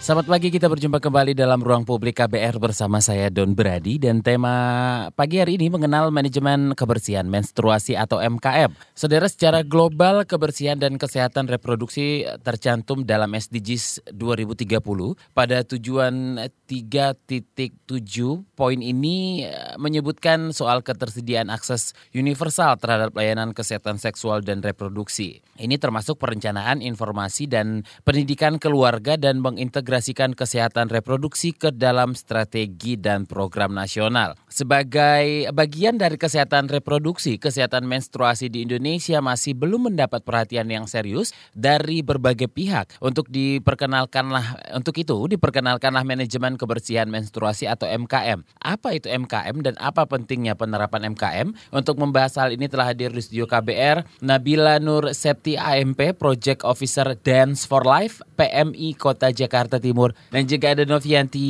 Selamat pagi, kita berjumpa kembali dalam ruang publik KBR bersama saya Don Brady dan tema pagi hari ini mengenal manajemen kebersihan menstruasi atau MKM. Saudara, secara global kebersihan dan kesehatan reproduksi tercantum dalam SDGs 2030 pada tujuan 3.7 poin ini eh, menyebutkan soal ketersediaan akses universal terhadap layanan kesehatan seksual dan reproduksi. Ini termasuk perencanaan informasi dan pendidikan keluarga dan mengintegrasi mengintegrasikan kesehatan reproduksi ke dalam strategi dan program nasional. Sebagai bagian dari kesehatan reproduksi, kesehatan menstruasi di Indonesia masih belum mendapat perhatian yang serius dari berbagai pihak. Untuk diperkenalkanlah untuk itu diperkenalkanlah manajemen kebersihan menstruasi atau MKM. Apa itu MKM dan apa pentingnya penerapan MKM? Untuk membahas hal ini telah hadir di studio KBR Nabila Nur Septi AMP Project Officer Dance for Life PMI Kota Jakarta Timur dan juga ada Novianti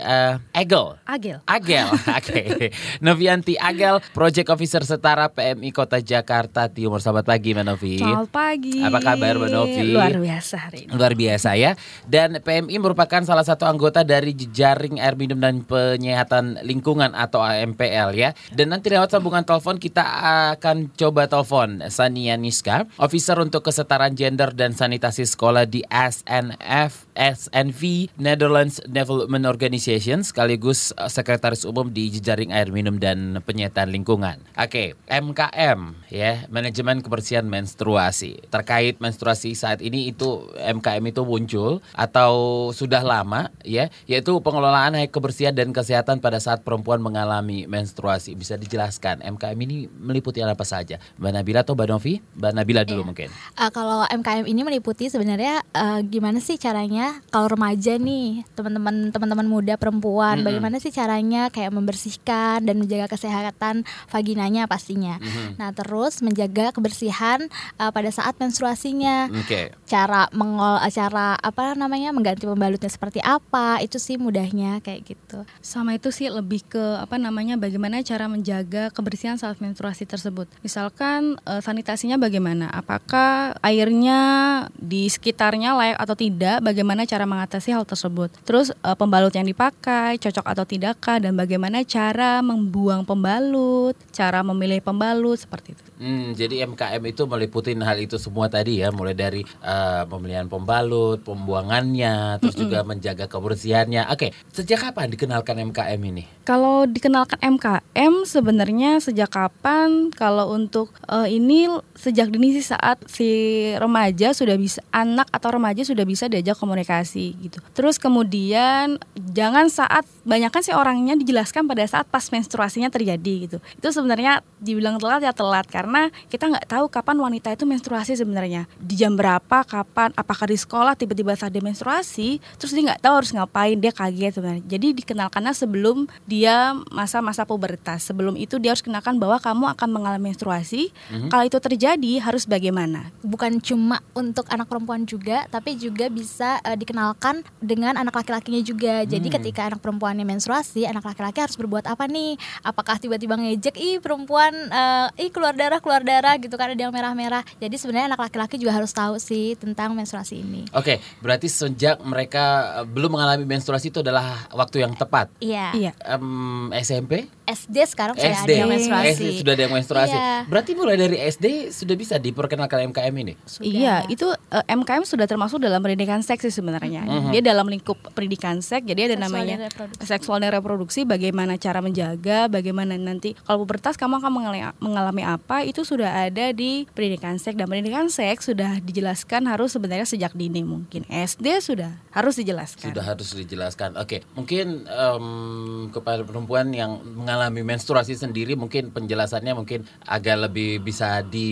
uh, Agel. Agel. Agel. Oke. Okay. Novianti Agel, Project Officer Setara PMI Kota Jakarta Timur. Selamat pagi, Mbak Novi. Selamat pagi. Apa kabar, Mbak Novi? Luar biasa hari ini. Luar biasa ya. Dan PMI merupakan salah satu anggota dari Jejaring Air Minum dan Penyehatan Lingkungan atau AMPL ya. Dan nanti lewat sambungan telepon kita akan coba telepon Sania Niska, Officer untuk Kesetaraan Gender dan Sanitasi Sekolah di SNF SN NV Netherlands Development Organization sekaligus uh, sekretaris umum di jejaring air minum dan penyetaan lingkungan. Oke, okay, MKM ya, manajemen kebersihan menstruasi. Terkait menstruasi saat ini itu MKM itu muncul atau sudah lama ya, yaitu pengelolaan kebersihan dan kesehatan pada saat perempuan mengalami menstruasi. Bisa dijelaskan MKM ini meliputi apa saja? Mbak Nabila atau Mbak Novi? Mbak Nabila dulu yeah. mungkin. Uh, kalau MKM ini meliputi sebenarnya uh, gimana sih caranya kalau remaja nih teman-teman teman-teman muda perempuan mm -hmm. bagaimana sih caranya kayak membersihkan dan menjaga kesehatan vaginanya pastinya. Mm -hmm. Nah terus menjaga kebersihan uh, pada saat menstruasinya. Okay. Cara mengol eh, cara apa namanya mengganti pembalutnya seperti apa itu sih mudahnya kayak gitu. Sama itu sih lebih ke apa namanya bagaimana cara menjaga kebersihan saat menstruasi tersebut. Misalkan uh, sanitasinya bagaimana? Apakah airnya di sekitarnya layak atau tidak? Bagaimana cara mengatasi mengatasi hal tersebut. Terus uh, pembalut yang dipakai cocok atau tidakkah dan bagaimana cara membuang pembalut, cara memilih pembalut seperti itu. Hmm, jadi MKM itu meliputi hal itu semua tadi ya, mulai dari uh, pemilihan pembalut, pembuangannya, terus mm -mm. juga menjaga kebersihannya. Oke, sejak kapan dikenalkan MKM ini? Kalau dikenalkan MKM sebenarnya sejak kapan? Kalau untuk uh, ini sejak dini sih saat si remaja sudah bisa anak atau remaja sudah bisa diajak komunikasi gitu. Terus kemudian jangan saat banyak kan sih orangnya dijelaskan pada saat pas menstruasinya terjadi gitu. Itu sebenarnya dibilang telat ya telat karena karena kita nggak tahu kapan wanita itu menstruasi sebenarnya di jam berapa kapan apakah di sekolah tiba-tiba saat dia menstruasi terus dia nggak tahu harus ngapain dia kaget sebenarnya jadi dikenalkannya sebelum dia masa-masa pubertas sebelum itu dia harus kenalkan bahwa kamu akan mengalami menstruasi mm-hmm. kalau itu terjadi harus bagaimana bukan cuma untuk anak perempuan juga tapi juga bisa uh, dikenalkan dengan anak laki-lakinya juga. Jadi hmm. ketika anak perempuannya menstruasi anak laki-laki harus berbuat apa nih? Apakah tiba-tiba ngejek ih perempuan uh, ih keluar darah keluar darah gitu kan ada yang merah-merah. Jadi sebenarnya anak laki-laki juga harus tahu sih tentang menstruasi ini. Oke berarti sejak mereka eh, belum mengalami menstruasi itu adalah waktu yang tepat? Iya. Iya. Um, SMP SD sekarang sudah ada yang menstruasi. SD sudah ada yang menstruasi. Iya. berarti mulai dari SD sudah bisa diperkenalkan MKM ini? Sudah. iya itu uh, eh, MKM sudah termasuk dalam pendidikan seks sebenarnya. Mm -hmm. dia dalam lingkup pendidikan seks jadi ada seksual namanya dan seksual dan reproduksi bagaimana cara menjaga bagaimana nanti kalau pubertas kamu akan mengalami, mengalami apa itu sudah ada di pendidikan seks dan pendidikan seks sudah dijelaskan harus sebenarnya sejak dini mungkin SD sudah harus dijelaskan. Sudah harus dijelaskan. Oke, mungkin um, kepada perempuan yang mengalami menstruasi sendiri mungkin penjelasannya mungkin agak lebih bisa di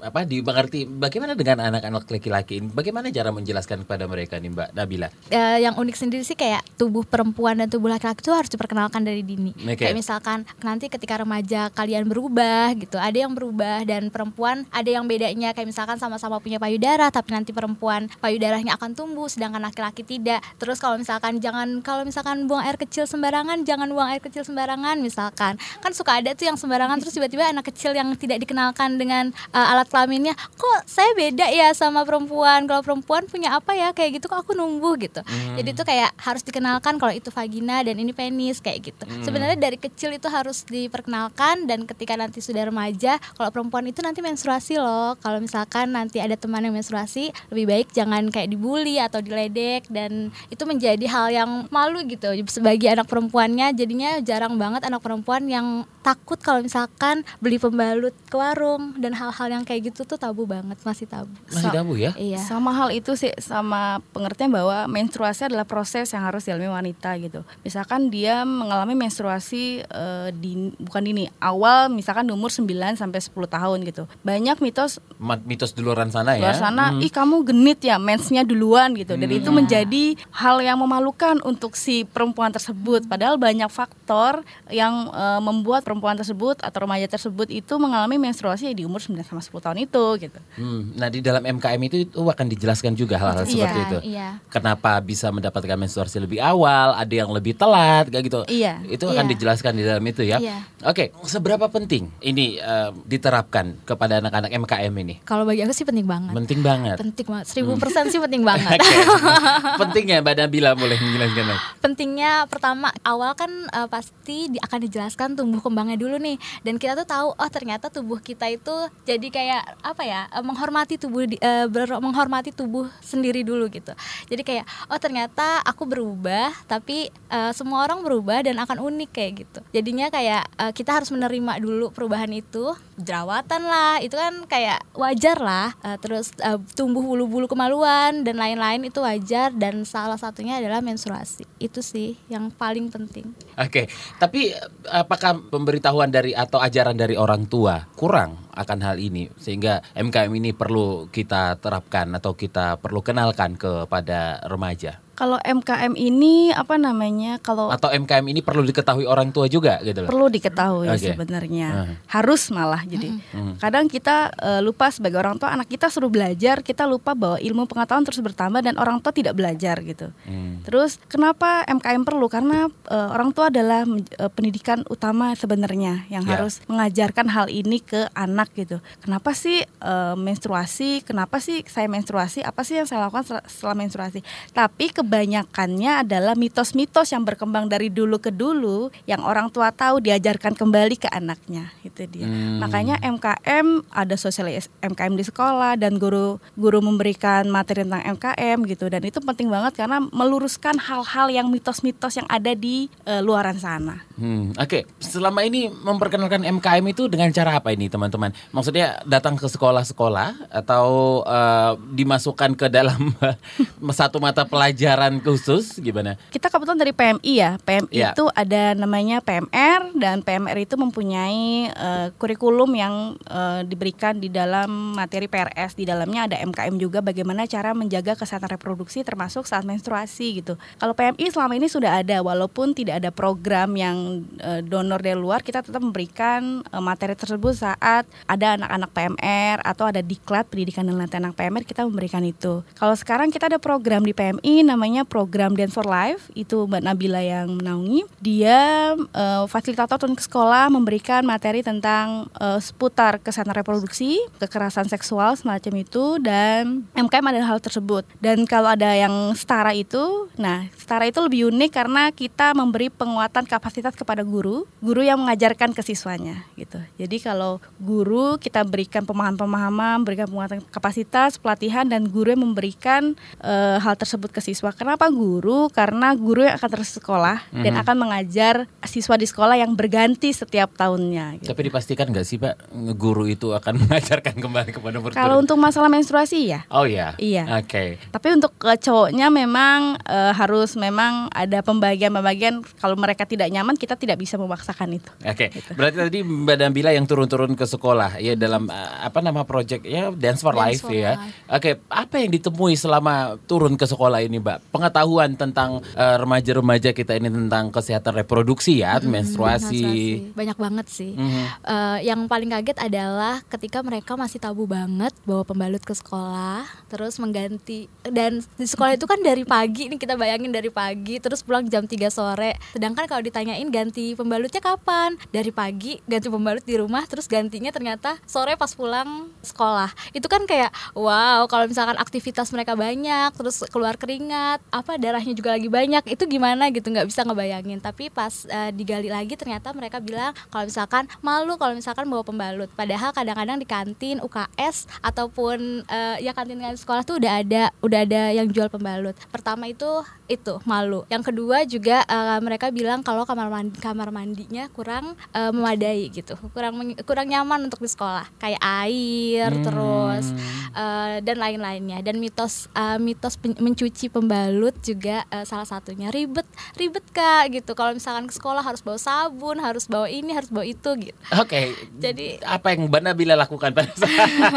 apa dimengerti. Bagaimana dengan anak-anak laki-laki? Bagaimana cara menjelaskan kepada mereka nih Mbak Mbak Nabila? Eh, yang unik sendiri sih kayak tubuh perempuan dan tubuh laki-laki itu harus diperkenalkan dari dini. Oke. Kayak misalkan nanti ketika remaja kalian berubah gitu, ada yang berubah dan perempuan ada yang bedanya kayak misalkan sama-sama punya payudara tapi nanti perempuan payudaranya akan tumbuh sedangkan laki-laki tidak. Terus kalau misalkan jangan kalau misalkan buang air kecil sembarangan, jangan buang air kecil sembarangan misalkan. Kan suka ada tuh yang sembarangan terus tiba-tiba anak kecil yang tidak dikenalkan dengan uh, alat kelaminnya, kok saya beda ya sama perempuan. Kalau perempuan punya apa ya kayak gitu kok aku numbuh gitu. Jadi itu kayak harus dikenalkan kalau itu vagina dan ini penis kayak gitu. Sebenarnya dari kecil itu harus diperkenalkan dan ketika nanti sudah remaja, kalau perempuan itu nanti menstruasi loh. Kalau misalkan nanti ada teman yang menstruasi, lebih baik jangan kayak dibully atau diledek dan itu menjadi hal yang malu gitu sebagai anak perempuannya. Jadinya jarang banget anak perempuan yang takut kalau misalkan beli pembalut ke warung dan hal-hal yang kayak gitu tuh tabu banget, masih tabu. Masih So- tabu ya? Iya. Sama hal itu sih sama pengertian bahwa menstruasi adalah proses yang harus dialami wanita gitu. Misalkan dia mengalami menstruasi eh, di bukan dini, awal misalkan di umur 9 sampai 10 tahun gitu. Banyak mitos Mitos di luaran sana ya? luar sana, Hmm. ih kamu genit ya, mensnya duluan gitu. Dan itu Iya. menjadi hal yang memalukan untuk si perempuan tersebut. Padahal banyak faktor yang eh, membuat perempuan tersebut atau remaja tersebut itu mengalami menstruasi di umur 9 sampai 10 tahun itu gitu. Hmm, Nah di dalam MKM itu, itu akan dijelaskan juga hal-hal Iya, seperti itu. iya. Kenapa bisa mendapatkan menstruasi lebih awal, ada yang lebih telat, kayak gitu. Iya. Itu akan Iya. dijelaskan di dalam itu ya. Iya. Oke, seberapa penting ini eh, diterapkan kepada anak-anak MKM ini? Kalau bagi aku sih penting banget. Penting banget. Penting banget, seribu persen sih penting banget. Oke. Pentingnya Mbak Nabila boleh menjelaskan lagi. Pentingnya pertama awal kan eh, pasti di- akan dijelaskan tumbuh kembangnya dulu nih dan kita tuh tahu oh ternyata tubuh kita itu jadi kayak apa ya eh, menghormati tubuh di- ber- menghormati tubuh sendiri dulu gitu. Jadi kayak oh ternyata aku berubah tapi eh, semua orang berubah dan akan unik kayak gitu. Jadinya kayak eh, kita harus menerima dulu perubahan itu jerawatan lah itu kan kayak wajar lah. Eh, terus eh, tumbuh bulu-bulu kemaluan dan lain-lain itu wajar. Dan salah satunya adalah menstruasi. Itu sih yang paling penting. Oke, tapi eh, apakah pemberitahuan dari atau ajaran dari orang tua kurang akan hal ini? Sehingga MKM ini perlu kita terapkan atau kita perlu kenalkan kepada remaja Kalau MKM ini apa namanya? Kalau atau MKM ini perlu diketahui orang tua juga gitu loh. perlu diketahui Oke. sebenarnya Uh. harus malah jadi kadang kita eh, lupa sebagai orang tua anak kita suruh belajar kita lupa bahwa ilmu pengetahuan terus bertambah dan orang tua tidak belajar gitu Hmm. terus kenapa MKM perlu karena eh, orang tua adalah eh, pendidikan utama sebenarnya yang Ya. harus mengajarkan hal ini ke anak gitu kenapa sih eh, menstruasi kenapa sih saya menstruasi apa sih yang saya lakukan setelah- menstruasi tapi kebanyakannya adalah mitos-mitos yang berkembang dari dulu ke dulu yang orang tua tahu diajarkan kembali ke anaknya. Itu dia. Hmm. makanya MKM ada sosialis MKM di sekolah dan guru guru memberikan materi tentang MKM gitu. Dan itu penting banget karena meluruskan hal-hal yang mitos-mitos yang ada di eh, luaran sana Hmm, Oke, selama ini memperkenalkan MKM itu dengan cara apa ini teman-teman? Maksudnya datang ke sekolah-sekolah atau eh, dimasukkan ke dalam satu mata pelajaran khusus gimana? kita kebetulan dari PMI ya PMI Ya. itu ada namanya PMR dan PMR itu mempunyai eh, kurikulum yang eh, diberikan di dalam materi PRS di dalamnya ada MKM juga bagaimana cara menjaga kesehatan reproduksi termasuk saat menstruasi gitu kalau PMI selama ini sudah ada walaupun tidak ada program yang eh, donor dari luar kita tetap memberikan eh, materi tersebut saat ada anak-anak PMR atau ada diklat pendidikan dan latihan anak PMR kita memberikan itu. Kalau sekarang kita ada program di PMI namanya program Dance for Life itu Mbak Nabila yang menaungi. Dia eh, fasilitator turun ke sekolah memberikan materi tentang eh, seputar kesehatan reproduksi kekerasan seksual semacam itu dan MKM adalah hal tersebut. Dan kalau ada yang setara itu nah setara itu lebih unik karena kita memberi penguatan kapasitas kepada guru guru yang mengajarkan ke siswanya gitu jadi kalau guru kita berikan pemahaman-pemahaman berikan penguatan kapasitas pelatihan dan guru yang memberikan eh, hal tersebut ke siswa kenapa guru karena guru yang akan terus sekolah dan akan mengajar siswa di sekolah yang berganti setiap tahunnya gitu. Tapi dipastikan nggak sih Pak guru itu akan mengajarkan kembali kepada murid? kalau untuk masalah menstruasi ya Oh ya. Iya. Oke. Tapi untuk cowoknya memang eh, harus memang ada pembagian-pembagian kalau mereka tidak nyaman kita tidak bisa memaksakan itu. Oke, berarti tadi Mbak Nabila yang turun-turun ke sekolah ya dalam uh, apa nama project ya Dance for Dance Life for ya. Oke, apa yang ditemui selama turun ke sekolah ini, Mbak? Pengetahuan tentang uh, remaja-remaja kita ini tentang kesehatan reproduksi ya, menstruasi. banyak banget sih. Mhm. Eh, yang paling kaget adalah ketika mereka masih tabu banget bawa pembalut ke sekolah, terus mengganti dan di sekolah itu kan dari pagi nih kita bayangin dari pagi terus pulang jam 3 sore. Sedangkan kalau ditanyain ganti pembalutnya kapan? Dari pagi ganti pembalut di rumah terus gantinya ternyata sore pas pulang sekolah. Itu kan kayak wow, kalau misalkan aktivitas mereka banyak terus keluar keringat, apa darahnya juga lagi banyak, itu gimana gitu nggak bisa ngebayangin. Tapi pas eh, digali lagi ternyata mereka bilang kalau misalkan malu kalau misalkan bawa pembalut. Padahal kadang-kadang di kantin UKS ataupun eh, ya kantin kantin sekolah tuh udah ada udah ada yang jual pembalut. Pertama itu itu malu. Yang kedua juga eh, mereka bilang kalau kamar mandi kamar mandinya kurang eh, memadai gitu. Kurang kurang nyaman untuk di sekolah. Kayak air Hmm. terus eh, dan lain-lainnya. Dan mitos eh, mitos pen- mencuci pembalut juga eh, salah satunya ribet ribet kak gitu. Kalau misalkan ke sekolah harus bawa sabun, harus bawa ini, harus bawa itu gitu. Oke. Jadi- apa yang Mbak Nabila lakukan pada saat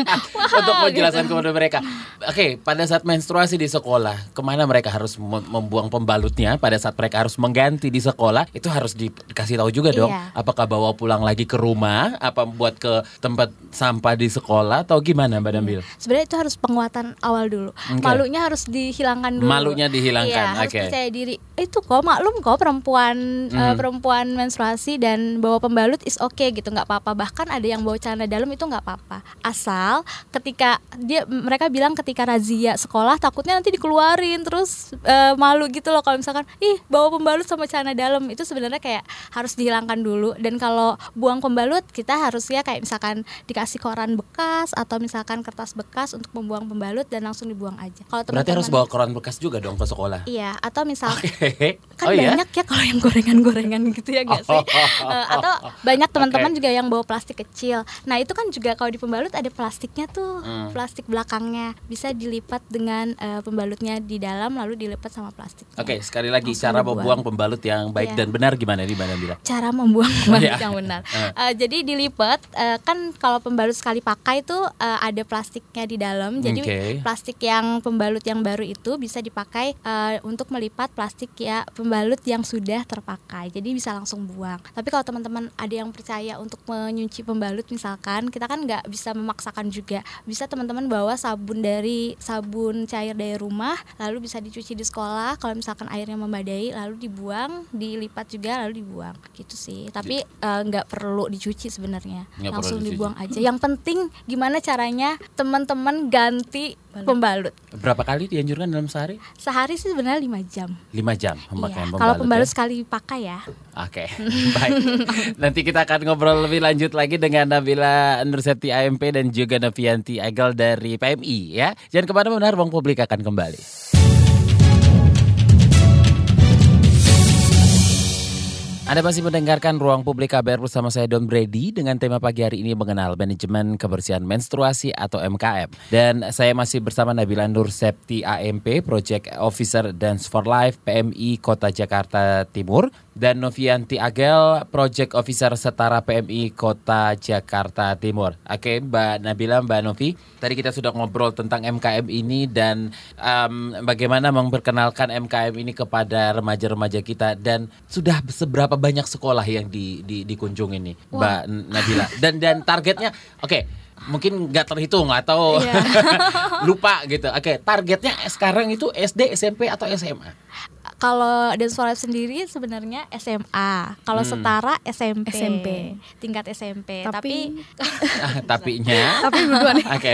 untuk menjelaskan kepada mereka? Oke, pada saat menstruasi di sekolah, ke mana mereka harus mem- membuang pembalutnya? Pada saat mereka harus mengganti di sekolah, itu harus di- dikasih tahu juga dong. Iya. Apakah bawa pulang lagi ke rumah? Apa buat ke tempat sampah di sekolah? Atau gimana Mbak Nabil? Sebenarnya itu harus penguatan awal dulu. Oke. Malunya harus dihilangkan dulu. Malunya dihilangkan, Iya, harus oke. percaya diri. Itu kok maklum kok perempuan eh, Mhm. perempuan menstruasi dan bawa pembalut is oke gitu, nggak apa-apa. Bahkan ada yang bawa celana dalam itu nggak apa-apa. Asal ketika dia mereka bilang ketika razia sekolah takutnya nanti dikeluarin terus eh, malu gitu loh kalau misalkan ih bawa pembalut sama celana dalam itu sebenarnya kayak harus dihilangkan dulu dan kalau buang pembalut kita harus ya kayak misalkan dikasih koran bekas atau misalkan kertas bekas untuk membuang pembalut dan langsung dibuang aja. Kalau Berarti harus teman-teman- bawa koran bekas juga dong ke sekolah. Iya, atau misal Oke. kan oh iya? banyak ya kalau yang gorengan-gorengan gitu ya gak sih? Eh, atau banyak teman-teman Oke. juga yang bawa plastik kecil. Nah itu kan juga kalau di pembalut ada plastiknya tuh, Hmm. plastik belakangnya bisa dilipat dengan eh, pembalutnya di dalam lalu dilipat sama plastik. Oke, sekali lagi Langsung cara membuang pembalut yang baik Iya. dan benar gimana Nabila? Cara membuang pembalut Iya. yang benar. Eh, jadi dilipat eh, kan kalau pembalut sekali pakai tuh eh, ada plastiknya di dalam. Jadi Oke. plastik yang pembalut yang baru itu bisa dipakai eh, untuk melipat plastik ya pembalut yang sudah terpakai. Jadi bisa langsung buang. Tapi kalau teman-teman ada yang percaya untuk menyuci pembalut misalkan, kita kan nggak bisa memaksakan juga. Bisa teman-teman bawa sabun dari sabun cair dari rumah, lalu bisa dicuci di sekolah. Kalau misalkan airnya memadai, lalu dibuang, dilipat juga lalu dibuang. Gitu sih. Tapi eh, nggak perlu dicuci sebenarnya. Langsung dicuci. dibuang aja. Yang penting gimana caranya teman-teman ganti pembalut. Berapa kali dianjurkan dalam sehari? Sehari sih sebenarnya 5 jam. 5 jam Iya. pembalut. Kalau pembalut ya? sekali pakai ya. Oke, baik. Nanti kita akan ngobrol lebih lanjut lagi dengan Nabila Nurseti AMP dan juga Novianti Agel dari PMI ya. Jangan ke mana-mana, Ruang Publik akan kembali. Anda masih mendengarkan Ruang Publik KBR bersama saya Don Brady dengan tema pagi hari ini mengenal manajemen kebersihan menstruasi atau MKM. Dan saya masih bersama Nabila Nur Septi AMP, Project Officer Dance for Life PMI Kota Jakarta Timur dan Novianti Agel, Project Officer Setara PMI Kota Jakarta Timur. Oke, Mbak Nabila, Mbak Novi, tadi kita sudah ngobrol tentang MKM ini dan em, bagaimana memperkenalkan MKM ini kepada remaja-remaja kita dan sudah seberapa banyak sekolah yang di, di, dikunjungi nih, Mbak Nabila. Dan dan targetnya, oke. Mungkin nggak terhitung atau Iya. lupa gitu. Oke, targetnya sekarang itu SD, SMP atau SMA? Kalau Dance for Life sendiri sebenarnya SMA. Kalau Hmm. setara SMP. SMP. Tingkat SMP. Tapi- Tapi Ah, Tapinya. Tapi berdua nih. Oke,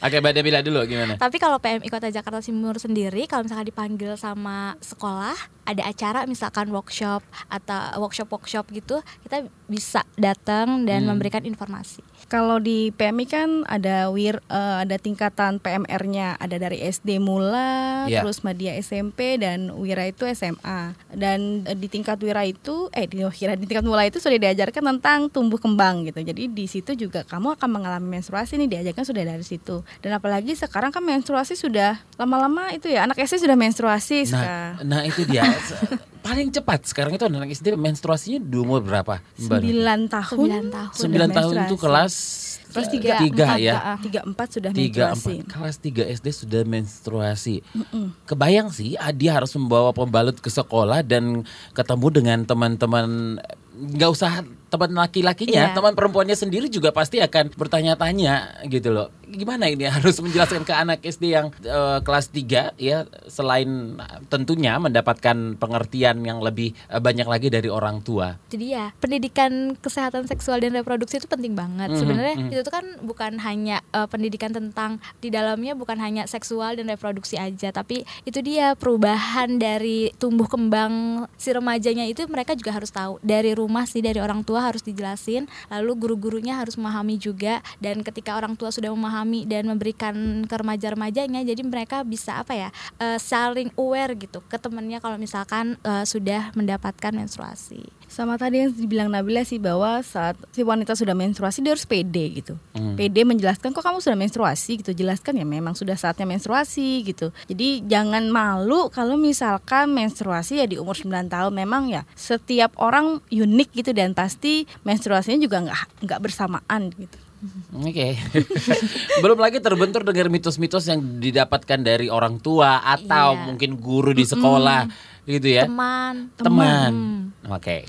oke Mbak Nabila dulu gimana? Tapi kalau PMI Kota Jakarta Timur sendiri, kalau misalkan dipanggil sama sekolah, ada acara misalkan workshop atau workshop-workshop gitu, kita bisa datang dan Hmm. memberikan informasi. Kalau di PMI kan ada wir eh, ada tingkatan PMR-nya, ada dari SD mula, Iya. terus media SMP dan wira itu SMA. Dan eh, di tingkat wira itu eh di wira di tingkat mula itu sudah diajarkan tentang tumbuh kembang gitu. Jadi di situ juga kamu akan mengalami menstruasi nih diajarkan sudah dari situ. Dan apalagi sekarang kan menstruasi sudah lama-lama itu ya anak SD sudah menstruasi Nah, sekarang. nah itu dia. paling cepat sekarang itu anak SD menstruasinya di umur berapa? Mbak Novi? 9 tahun. 9 tahun. Sembilan tahun itu kelas Kelas eh, tiga, tiga ya. ah, tiga empat sudah Tiga menstruasi. empat kelas tiga SD sudah menstruasi. Kebayang sih ah, dia harus membawa pembalut ke sekolah dan ketemu dengan teman-teman nggak usah teman laki-lakinya, Iya. teman perempuannya sendiri juga pasti akan bertanya-tanya gitu loh. Gimana ini harus menjelaskan ke anak SD yang eh, kelas 3 ya selain eh, tentunya mendapatkan pengertian yang lebih eh, banyak lagi dari orang tua. Jadi ya pendidikan kesehatan seksual dan reproduksi itu penting banget. Mhm, Sebenarnya mhm. itu tuh kan bukan hanya eh, pendidikan tentang di dalamnya bukan hanya seksual dan reproduksi aja, tapi itu dia perubahan dari tumbuh kembang si remajanya itu mereka juga harus tahu dari rumah sih dari orang tua harus dijelasin, lalu guru-gurunya harus memahami juga dan ketika orang tua sudah memahami dan memberikan ke remaja-remajanya, jadi mereka bisa apa ya eh, saling aware gitu ke temennya kalau misalkan eh, sudah mendapatkan menstruasi. Sama tadi yang dibilang Nabila sih bahwa saat si wanita sudah menstruasi dia harus pede gitu. Hmm. Pede menjelaskan kok kamu sudah menstruasi gitu. Jelaskan ya memang sudah saatnya menstruasi gitu. Jadi jangan malu kalau misalkan menstruasi ya di umur 9 tahun memang ya setiap orang unik gitu dan pasti menstruasinya juga nggak nggak bersamaan gitu. Oke. Belum lagi terbentur dengan mitos-mitos yang didapatkan dari orang tua atau Iya. mungkin guru di sekolah gitu ya. teman Teman. Oke.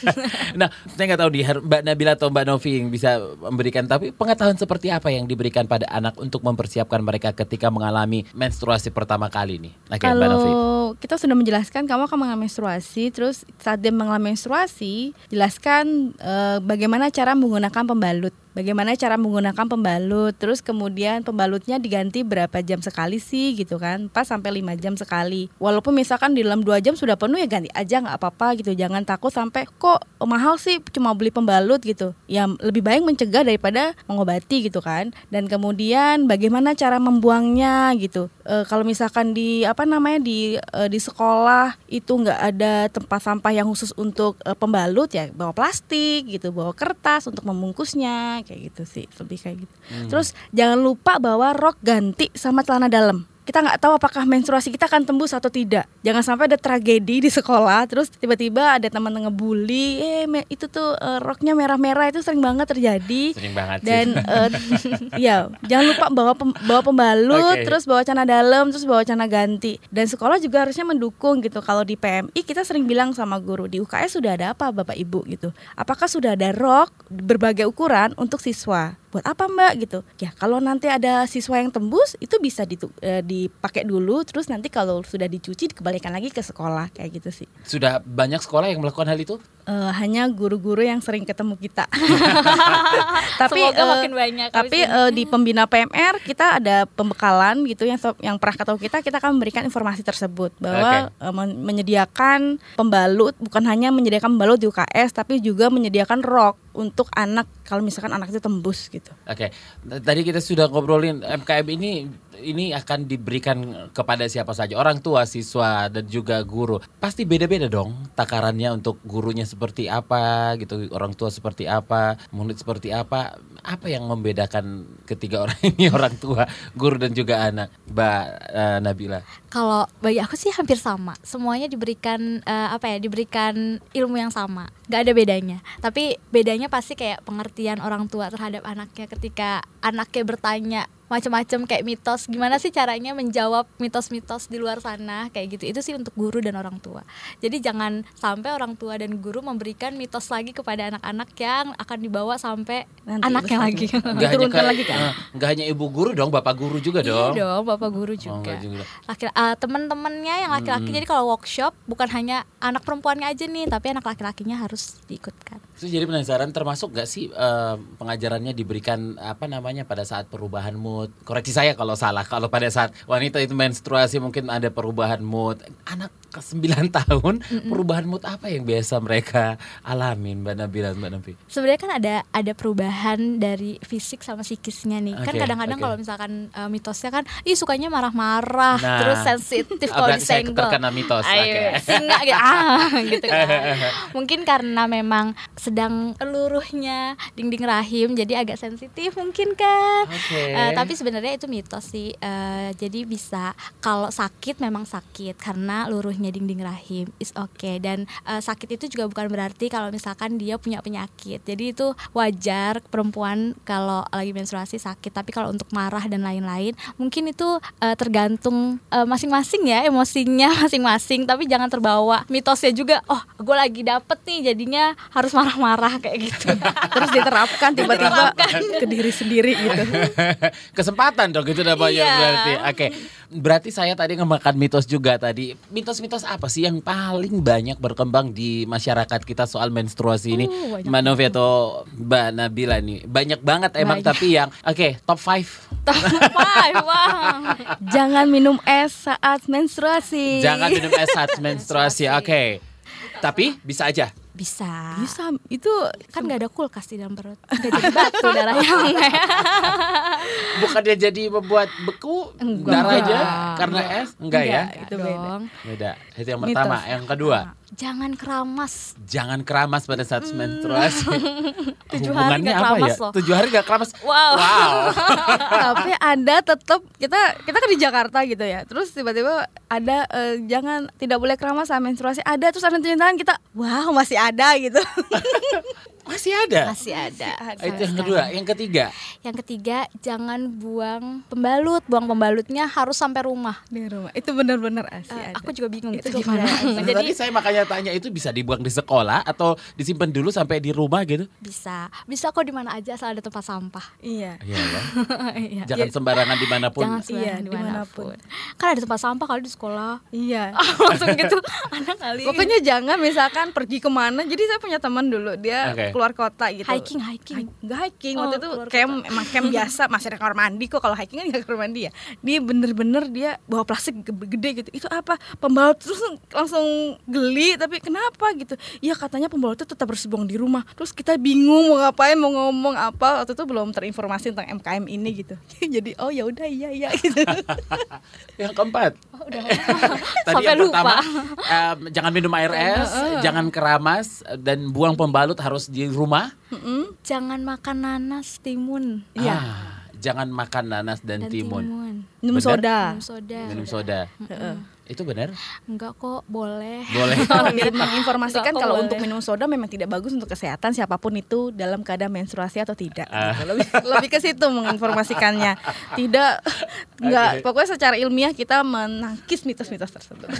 nah, saya nggak tahu di Mbak Nabila atau Mbak Novi yang bisa memberikan tapi pengetahuan seperti apa yang diberikan pada anak untuk mempersiapkan mereka ketika mengalami menstruasi pertama kali nih. Oke, Mbak Novi. Kalau kita sudah menjelaskan kamu akan mengalami menstruasi, terus saat dia mengalami menstruasi, jelaskan eh, bagaimana cara menggunakan pembalut. Bagaimana cara menggunakan pembalut, terus kemudian pembalutnya diganti berapa jam sekali sih gitu kan, 4 sampai 5 jam sekali. Walaupun misalkan di dalam dua jam sudah penuh ya ganti aja nggak apa-apa gitu. Jangan takut sampai kok mahal sih cuma beli pembalut gitu. Ya lebih baik mencegah daripada mengobati gitu kan. Dan kemudian bagaimana cara membuangnya gitu. E, kalau misalkan di apa namanya di e, di sekolah itu nggak ada tempat sampah yang khusus untuk e, pembalut ya bawa plastik gitu, bawa kertas untuk membungkusnya kayak gitu sih lebih kayak gitu. Terus jangan lupa bawa rok ganti sama celana dalam kita nggak tahu apakah menstruasi kita akan tembus atau tidak. Jangan sampai ada tragedi di sekolah, terus tiba-tiba ada teman ngebully, eh itu tuh eh, roknya merah-merah itu sering banget terjadi. Sering banget sih. Dan eh, ya jangan lupa bawa pem- bawa pembalut, Oke. terus bawa celana dalam, terus bawa celana ganti. Dan sekolah juga harusnya mendukung gitu. Kalau di PMI kita sering bilang sama guru di UKS sudah ada apa bapak ibu gitu. Apakah sudah ada rok berbagai ukuran untuk siswa? Buat apa mbak gitu? Ya kalau nanti ada siswa yang tembus itu bisa ditu- eh, dipakai dulu, terus nanti kalau sudah dicuci dikembalikan lagi ke sekolah kayak gitu sih. Sudah banyak sekolah yang melakukan hal itu? Eh, hanya guru-guru yang sering ketemu kita. tapi Semoga eh, makin banyak Tapi eh, di pembina PMR kita ada pembekalan gitu yang yang pernah ketemu kita kita akan memberikan informasi tersebut bahwa eh, men- menyediakan pembalut bukan hanya menyediakan pembalut di UKS tapi juga menyediakan rok untuk anak kalau misalkan anak itu tembus gitu. Oke, tadi kita sudah ngobrolin MKM ini ini akan diberikan kepada siapa saja orang tua, siswa dan juga guru. Pasti beda-beda dong takarannya untuk gurunya seperti apa gitu, orang tua seperti apa, murid seperti apa. Apa yang membedakan ketiga orang ini orang tua, guru dan juga anak, Mbak eh, Nabila? Kalau bagi aku sih hampir sama. Semuanya diberikan eh, apa ya? Diberikan ilmu yang sama. Gak ada bedanya. Tapi bedanya pasti kayak pengertian orang tua terhadap anaknya ketika anaknya bertanya macam-macam kayak mitos gimana sih caranya menjawab mitos-mitos di luar sana kayak gitu itu sih untuk guru dan orang tua jadi jangan sampai orang tua dan guru memberikan mitos lagi kepada anak-anak yang akan dibawa sampai Nanti anaknya lagi hanya Diturunkan ke- lagi kan? eh, nggak hanya ibu guru dong, bapak guru juga Iya dong. dong, bapak guru Oh, juga. nggak juga. Laki eh, teman-temannya yang laki-laki. Jadi kalau workshop bukan hanya anak perempuannya aja nih, tapi anak laki-lakinya harus diikutkan. Terus jadi penasaran termasuk gak sih eh, pengajarannya diberikan apa namanya pada saat perubahan mood? Koreksi saya kalau salah. Kalau pada saat wanita itu menstruasi mungkin ada perubahan mood. Anak ke 9 tahun perubahan mood apa yang biasa mereka alamin Mbak Nabila Mbak Nabi? Sebenarnya kan ada ada perubahan dari fisik sama psikisnya nih. Kan Oke, kadang-kadang oke. kalau misalkan eh, mitosnya kan, ih sukanya marah-marah, Nah, terus sensitif kalau disenggol. terkena mitos, Ayo, oke. singa gitu, ah, gitu kan. Mungkin karena memang sedang luruhnya dinding rahim, jadi agak sensitif mungkin kan. Oke. Eh, tapi sebenarnya itu mitos sih. Eh, jadi bisa kalau sakit memang sakit karena luruhnya dinding rahim is okay dan uh, sakit itu juga bukan berarti kalau misalkan dia punya penyakit jadi itu wajar perempuan kalau lagi menstruasi sakit tapi kalau untuk marah dan lain-lain mungkin itu uh, tergantung uh, masing-masing ya emosinya masing-masing tapi jangan terbawa mitosnya juga oh gue lagi dapet nih jadinya harus marah-marah kayak gitu terus diterapkan tiba-tiba ke diri sendiri gitu Kesempatan dong itu udah banyak Iya. berarti. Oke. Berarti saya tadi ngemakan mitos juga tadi. Mitos-mitos apa sih yang paling banyak berkembang di masyarakat kita soal menstruasi ini? Uh, Mbak Novi atau Mbak Nabila nih. Banyak banget emang Banyak. tapi yang oke, top 5. top five wah jangan minum es saat menstruasi Jangan minum es saat menstruasi. Oke. Tapi bisa aja. Bisa bisa itu kan nggak ada kulkas di dalam perut nggak jadi batu darahnya Bukannya jadi membuat beku Enggak. darahnya Enggak. karena es? Enggak, ya? Enggak. Itu beda. dong Beda. Itu yang Mitos. pertama. Yang kedua, jangan keramas jangan keramas pada saat menstruasi. Tujuh hari nggak apa keramas ya? loh. Tujuh hari gak keramas. Wow. wow. tapi ada tetap kita kita kan di Jakarta gitu ya terus tiba-tiba ada eh, jangan tidak boleh keramas saat menstruasi ada terus ada tunjangan kita wow masih ada gitu Masih ada. masih ada Itu yang kedua, yang ketiga. yang ketiga jangan buang pembalut buang pembalutnya harus sampai rumah di rumah itu benar-benar asli Eh, ada. aku juga bingung Itu itu gimana gimana? jadi Tadi saya makanya tanya itu bisa dibuang di sekolah atau disimpan dulu sampai di rumah gitu? bisa bisa kok di mana aja asal ada tempat sampah iya Iya ya. Iya. Jangan sembarangan di mana pun. jangan Iya, sembarangan di mana pun. di mana pun kan ada tempat sampah kalau di sekolah iya langsung gitu anak kali pokoknya jangan misalkan pergi ke mana jadi saya punya teman dulu dia Oke. Keluar kota gitu. Hiking hiking. Nggak hiking. Oh, waktu itu keluar camp emang camp biasa masih ada kamar mandi kok. Kalau hiking kan nggak kamar mandi ya. Dia bener-bener dia bawa plastik ge- gede gitu. Itu apa? Pembalut terus langsung geli tapi kenapa gitu? Ya katanya pembalutnya tetap harus dibuang di rumah. Terus kita bingung mau ngapain mau ngomong apa. Waktu itu belum terinformasi tentang MKM ini gitu. Jadi oh ya udah iya iya gitu. Yang keempat. Oh, udah. Tadi Sampai yang lupa. pertama em, jangan minum air es, jangan keramas dan buang pembalut harus di rumah. jangan makan nanas timun Iya. Ah, jangan makan nanas dan, dan timun. minum Bener? soda minum soda Minum soda. Itu benar? enggak kok boleh Boleh. Menginformasikan kalau boleh. untuk minum soda memang tidak bagus untuk kesehatan siapa pun itu dalam keadaan menstruasi atau tidak. Gitu. Lebih, lebih ke situ menginformasikannya. Tidak nggak Oke. pokoknya secara ilmiah kita menangkis mitos-mitos tersebut.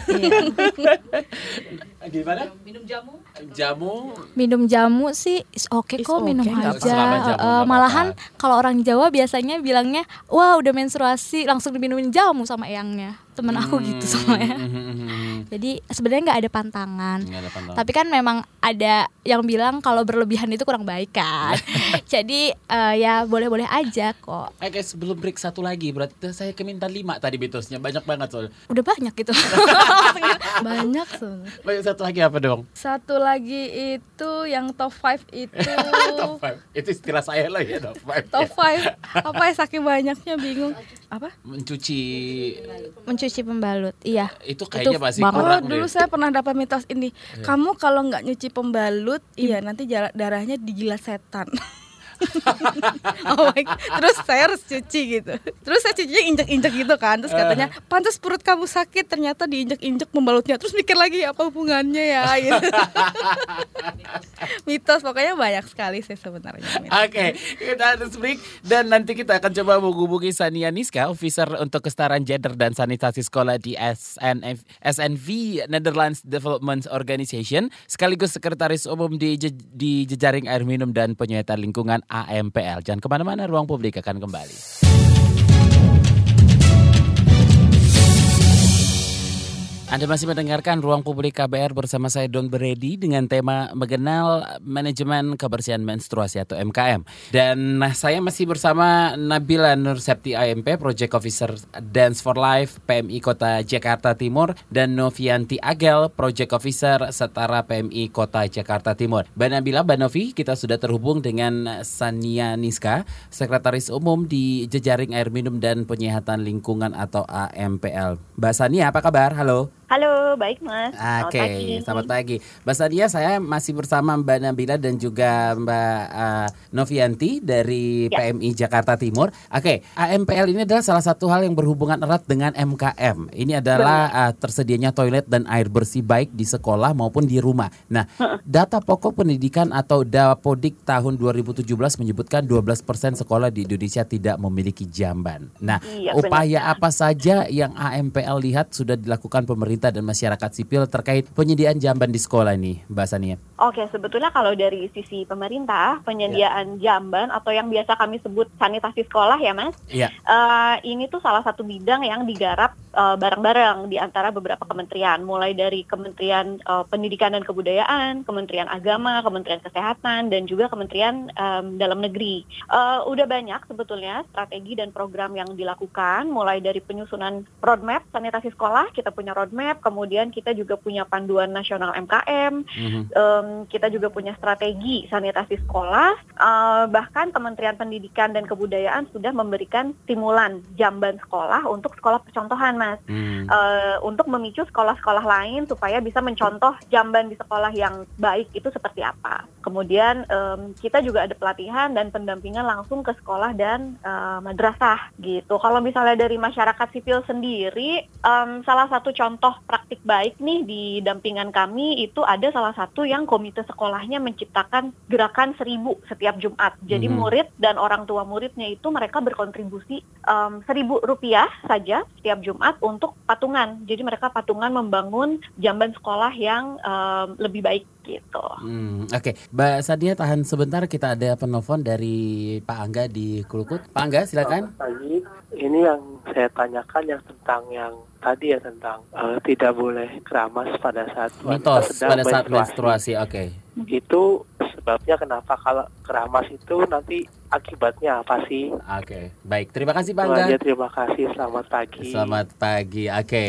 Gimana? Minum jamu. Jamu minum jamu sih oke Is kok minum okay, nggak aja jamu nggak malahan kalau orang Jawa biasanya bilangnya wah udah menstruasi langsung diminumin jamu sama eyangnya temen aku gitu soalnya Hmm. jadi sebenarnya nggak ada pantangan ada pantangan. tapi kan memang ada yang bilang kalau berlebihan itu kurang baik kan jadi eh, ya boleh-boleh aja kok Oke sebelum break satu lagi berarti saya keminta lima tadi mitosnya banyak banget soalnya. udah banyak gitu Banyak sebenarnya. Banyak satu lagi apa dong? Satu lagi itu yang top 5 itu top five. Itu istilah saya lah ya top five. top 5 apa ya saking banyaknya bingung. Apa? Mencuci mencuci pembalut iya itu kayaknya masih banget. kurang Oh dulu deh. saya pernah dapat mitos ini. Kamu kalau nggak nyuci pembalut, iya nanti darahnya dijilat setan. oh my God. Terus saya harus cuci gitu. Terus saya cucinya injek-injek gitu kan. Terus katanya, pantas perut kamu sakit. Ternyata diinjek-injek pembalutnya. Terus mikir lagi apa hubungannya ya gitu. mitos pokoknya banyak sekali sih sebenarnya. Oke, kita harus break dan nanti kita akan coba menghubungi Sania Niska, officer untuk kesetaraan gender dan sanitasi sekolah di SNF, SNV Netherlands Development Organization, sekaligus sekretaris umum di, di jejaring air minum dan penyihatan lingkungan AMPL. Jangan ke mana-mana, ruang publik akan kembali. Anda masih mendengarkan Ruang Publik KBR bersama saya Don Beredi dengan tema mengenal manajemen kebersihan menstruasi atau MKM. Dan saya masih bersama Nabila Nur Septi AMP, Project Officer Dance for Life PMI Kota Jakarta Timur dan Novianti Agel, Project Officer Setara PMI Kota Jakarta Timur. Mbak Nabila, Mbak Novi, kita sudah terhubung dengan Sania Niska, Sekretaris Umum di Jejaring Air Minum dan Penyihatan Lingkungan atau AMPL. Mbak Sania, apa kabar? Halo. Halo, baik Mas. Oke, Selamat pagi. selamat pagi. Mbak Sadia, saya masih bersama Mbak Nabila dan juga Mbak uh, Novianti dari Ya. PMI Jakarta Timur. Oke, AMPL ini adalah salah satu hal yang berhubungan erat dengan MKM. Ini adalah uh, tersedianya toilet dan air bersih baik di sekolah maupun di rumah. Nah, data pokok pendidikan atau Dapodik tahun 2017 menyebutkan 12% sekolah di Indonesia tidak memiliki jamban. Nah, Iya, upaya apa saja yang AMPL lihat sudah dilakukan pemerintah dan masyarakat sipil terkait penyediaan jamban di sekolah ini, Mbak Sania? Oke, sebetulnya kalau dari sisi pemerintah, penyediaan Ya. jamban atau yang biasa kami sebut sanitasi sekolah ya Mas, Iya. eh, ini tuh salah satu bidang yang digarap eh, bareng-bareng di antara beberapa kementerian, mulai dari Kementerian eh, Pendidikan dan Kebudayaan, Kementerian Agama, Kementerian Kesehatan, dan juga Kementerian em, Dalam Negeri. Eh, udah banyak sebetulnya strategi dan program yang dilakukan, mulai dari penyusunan roadmap sanitasi sekolah, kita punya roadmap, kemudian kita juga punya panduan nasional MKM, Mhm. Em, kita juga punya strategi sanitasi sekolah, eh, bahkan Kementerian Pendidikan dan Kebudayaan sudah memberikan stimulan jamban sekolah untuk sekolah percontohan, Mas, Hmm. Eh, untuk memicu sekolah-sekolah lain supaya bisa mencontoh jamban di sekolah yang baik itu seperti apa. Kemudian em, kita juga ada pelatihan dan pendampingan langsung ke sekolah dan eh, madrasah gitu. Kalau misalnya dari masyarakat sipil sendiri, em, salah satu contoh praktik baik nih di dampingan kami itu ada salah satu yang komite sekolahnya menciptakan gerakan seribu setiap Jumat. Jadi Mhm. murid dan orang tua muridnya itu mereka berkontribusi em, seribu rupiah saja setiap Jumat untuk patungan. Jadi mereka patungan membangun jamban sekolah yang em, lebih baik gitu. Hmm, Oke, Mbak Sadia tahan sebentar kita ada penelpon dari Pak Angga di Kulukut. Pak Angga silakan. Selamat pagi. Ini yang saya tanyakan yang tentang yang tadi ya tentang eh, tidak boleh keramas pada saat Mitos sedang pada saat menstruasi. Oke. Itu sebabnya kenapa kalau keramas itu nanti akibatnya apa sih? Oke, baik. Terima kasih aja terima kasih. Selamat pagi. Selamat pagi. Oke.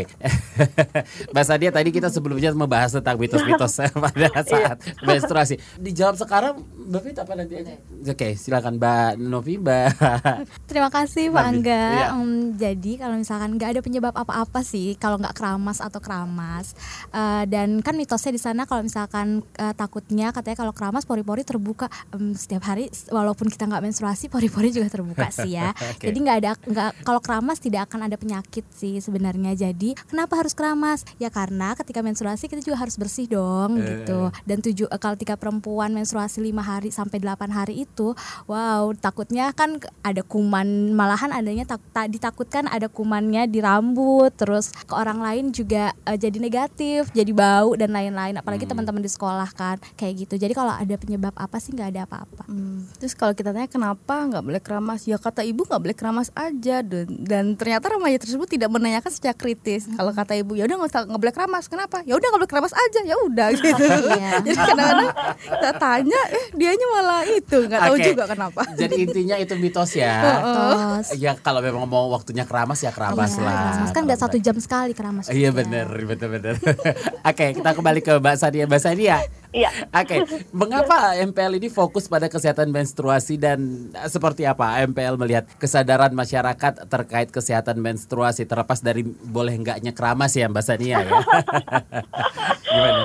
Mbak Sadia tadi kita sebelumnya membahas tentang mitos-mitos pada saat menstruasi. Dijawab sekarang Mbak Fit apa nanti aja? Oke, silakan Mbak Novi, Mbak. Terima kasih Pak. Angga. Iya. Em, jadi kalau misalkan nggak ada penyebab apa-apa sih kalau nggak keramas atau keramas. Eh, dan kan mitosnya di sana kalau misalkan eh, takutnya katanya kalau keramas pori-pori terbuka Em, setiap hari walaupun kita nggak menstruasi pori-pori juga terbuka sih ya. Oke. Jadi nggak ada nggak kalau keramas tidak akan ada penyakit sih sebenarnya. Jadi kenapa harus keramas? Ya karena ketika menstruasi kita juga harus bersih dong Eh. gitu. Dan tujuh eh, kalau ketika perempuan menstruasi lima hari sampai 8 hari itu, wow takutnya kan ada kuman malahan adanya tak, tak- ditakutkan ada kumannya di rambut, terus ke orang lain juga eh, jadi negatif, jadi bau dan lain-lain. Apalagi Hmm. teman-teman di sekolah kan kayak gitu. Jadi kalau ada penyebab apa sih nggak ada apa-apa. Hmm, Terus kalau kita tanya kenapa nggak boleh keramas, ya kata ibu nggak boleh keramas aja dan, dan ternyata remaja tersebut tidak menanyakan secara kritis. Kalau kata ibu ya udah nggak usah- nggak boleh keramas, kenapa? Ya udah nggak boleh keramas aja, ya udah gitu. Iya. Jadi kadang-kadang kita tanya, eh dianya malah itu nggak tahu Oke. juga kenapa. Jadi intinya itu mitos ya. Terus Ya kalau memang mau waktunya keramas ya keramas Iya, lah. keramas kan nggak satu jam sekali keramas. Iya benar, betul betul. Oke, kita kembali ke Mbak Sadia. Mbak Sadia, Iya. Oke, mengapa MPL ini fokus pada kesehatan menstruasi dan eh, seperti apa MPL melihat kesadaran masyarakat terkait kesehatan menstruasi terlepas dari boleh enggaknya keramas ya Mbak Sania ya? Gimana?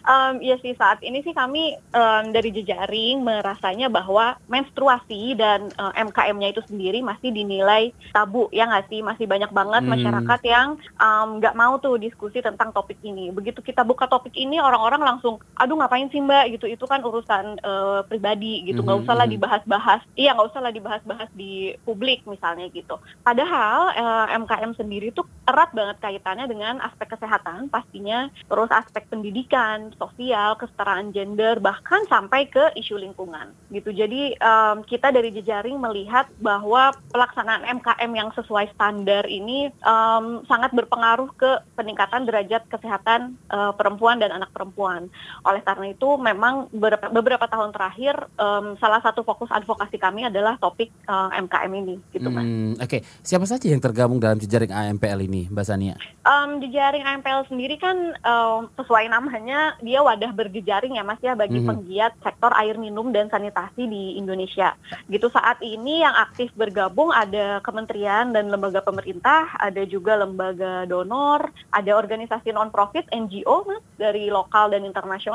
Em, ya sih saat ini sih kami em, dari jejaring merasanya bahwa menstruasi dan eh, MKM-nya itu sendiri masih dinilai tabu ya nggak sih masih banyak banget Hmm. masyarakat yang nggak mau tuh diskusi tentang topik ini begitu kita buka topik ini orang-orang langsung aduh ngapain sih mbak gitu itu kan urusan eh, pribadi gitu nggak Mhm, usah lah mhm. dibahas-bahas iya nggak usah lah dibahas-bahas di publik misalnya gitu padahal eh, MKM sendiri tuh erat banget kaitannya dengan aspek kesehatan pastinya terus aspek pendidikan, sosial, kesetaraan gender, bahkan sampai ke isu lingkungan gitu. Jadi em, kita dari jejaring melihat bahwa pelaksanaan MKM yang sesuai standar ini em, sangat berpengaruh ke peningkatan derajat kesehatan eh, perempuan dan anak perempuan. Oleh karena itu memang beberapa, beberapa tahun terakhir um, salah satu fokus advokasi kami adalah topik uh, MKM ini gitu Mas. Hmm, Oke, siapa saja yang tergabung dalam jejaring AMPL ini, Mbak Sania? Um, jejaring AMPL sendiri kan um, sesuai namanya dia wadah berjejaring ya Mas ya bagi Mhm. penggiat sektor air minum dan sanitasi di Indonesia. Gitu saat ini yang aktif bergabung ada kementerian dan lembaga pemerintah, ada juga lembaga donor, ada organisasi non profit NGO Mas dari lokal dan internasional,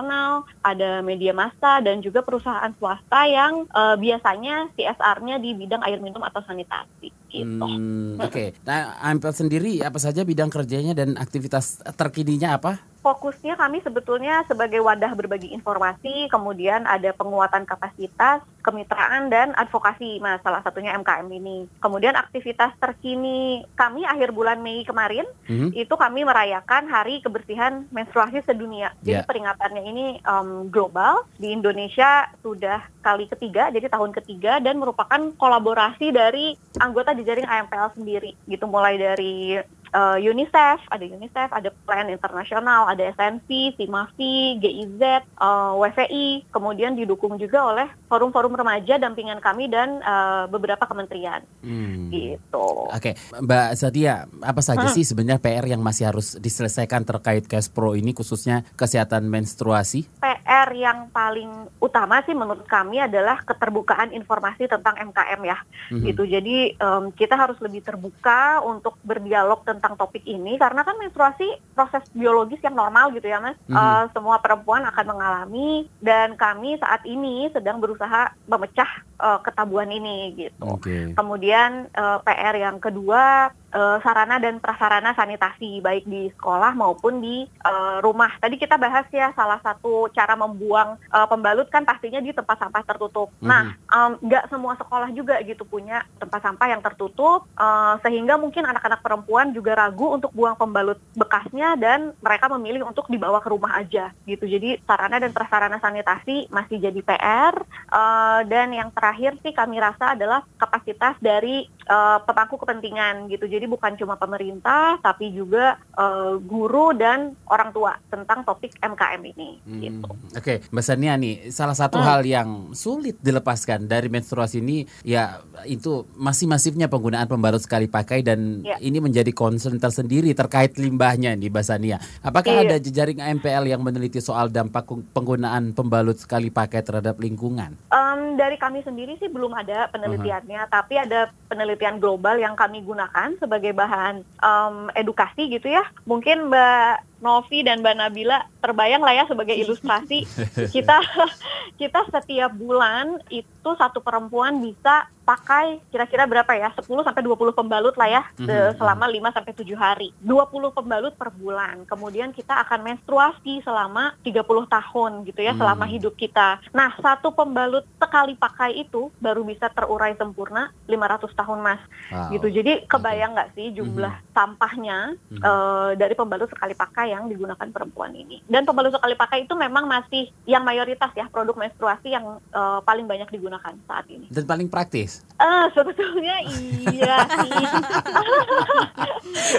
ada media massa dan juga perusahaan swasta yang eh, biasanya CSR-nya di bidang air minum atau sanitasi gitu. Hmm, Oke, nah AMPL sendiri apa saja bidang kerjanya dan aktivitas terkininya apa? Fokusnya kami sebetulnya sebagai wadah berbagi informasi, kemudian ada penguatan kapasitas, kemitraan dan advokasi, mas salah satunya MKM ini. Kemudian aktivitas terkini kami akhir bulan Mei kemarin Mhm. itu kami merayakan Hari Kebersihan Menstruasi Sedunia. Jadi Ya. peringatannya ini um, global di Indonesia sudah kali ketiga, jadi tahun ketiga dan merupakan kolaborasi dari anggota jejaring AMPL sendiri, gitu mulai dari uh, UNICEF, ada UNICEF, ada Plan Internasional, ada SNP, SIMAFI, GIZ, uh, WVI, kemudian didukung juga oleh forum-forum remaja dampingan kami dan uh, beberapa kementerian, Hmm. gitu. Oke, Mbak Sadia, apa saja Hmm. sih sebenarnya PR yang masih harus diselesaikan terkait Cash Pro ini khususnya kesehatan menstruasi? PR yang paling utama sih menurut kami adalah keterbukaan informasi tentang MKM ya, Mhm. gitu. Jadi em, kita harus lebih terbuka untuk berdialog tentang topik ini karena kan menstruasi proses biologis yang normal gitu ya mas. Mhm. Eh, semua perempuan akan mengalami dan kami saat ini sedang berusaha memecah eh, ketabuhan ini gitu. Oke. Kemudian eh, PR yang kedua eh, sarana dan prasarana sanitasi baik di sekolah maupun di eh, rumah. Tadi kita bahas ya salah satu cara membuang eh, pembalut kan pastinya di tempat sampah tertutup. Mhm. Nah, em, nggak semua sekolah juga gitu punya tempat sampah yang tertutup eh, sehingga mungkin anak-anak perempuan juga ragu untuk buang pembalut bekasnya dan mereka memilih untuk dibawa ke rumah aja gitu. Jadi sarana dan prasarana sanitasi masih jadi PR Eh, dan yang terakhir sih kami rasa adalah kapasitas dari eh, pemangku kepentingan gitu. Jadi bukan cuma pemerintah tapi juga eh, guru dan orang tua tentang topik MKM ini Hmm, gitu. Oke, Mbak Sania nih, salah satu Hmm. hal yang sulit dilepaskan dari menstruasi ini ya itu masih masifnya penggunaan pembalut sekali pakai dan Ya. ini menjadi concern tersendiri terkait limbahnya nih Mbak Sania. Apakah Iya. ada jejaring AMPL yang meneliti soal dampak penggunaan pembalut sekali pakai terhadap lingkungan? Em, dari kami sendiri sih belum ada penelitiannya, tapi ada penelitian global yang kami gunakan sebagai bahan em, edukasi gitu ya. Mungkin Mbak Novi dan Mbak Nabila terbayang lah ya sebagai ilustrasi kita kita setiap bulan itu satu perempuan bisa pakai kira-kira berapa ya 10 sampai 20 pembalut lah ya Mhm. se- selama 5 sampai 7 hari 20 pembalut per bulan kemudian kita akan menstruasi selama 30 tahun gitu ya Hmm. selama hidup kita nah satu pembalut sekali pakai itu baru bisa terurai sempurna 500 tahun mas Wow. gitu jadi kebayang nggak sih jumlah sampahnya Mhm. eh, dari pembalut sekali pakai yang digunakan perempuan ini dan pembalut sekali pakai itu memang masih yang mayoritas ya produk menstruasi yang eh, paling banyak digunakan saat ini Dan paling praktis. Ah, sebetulnya iya sih.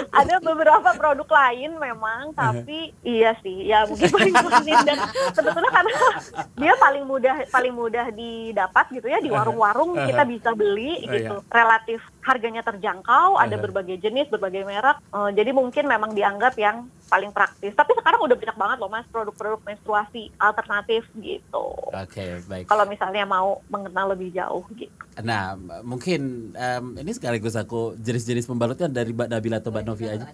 Ada beberapa produk lain memang, tapi iya sih, ya mungkin paling praktis dan sebetulnya karena dia paling mudah paling mudah didapat gitu ya di warung-warung kita bisa beli Oh, gitu. Relatif harganya terjangkau, ada berbagai jenis, berbagai merek. Eh, jadi mungkin memang dianggap yang paling praktis. Tapi sekarang udah banyak banget loh Mas produk-produk menstruasi alternatif gitu. Oke, baik. Kalau misalnya mau mengenal lebih jauh gitu. Nah, mungkin em, ini sekaligus aku jenis-jenis pembalutnya dari Mbak Nabila atau Mbak Novi aja.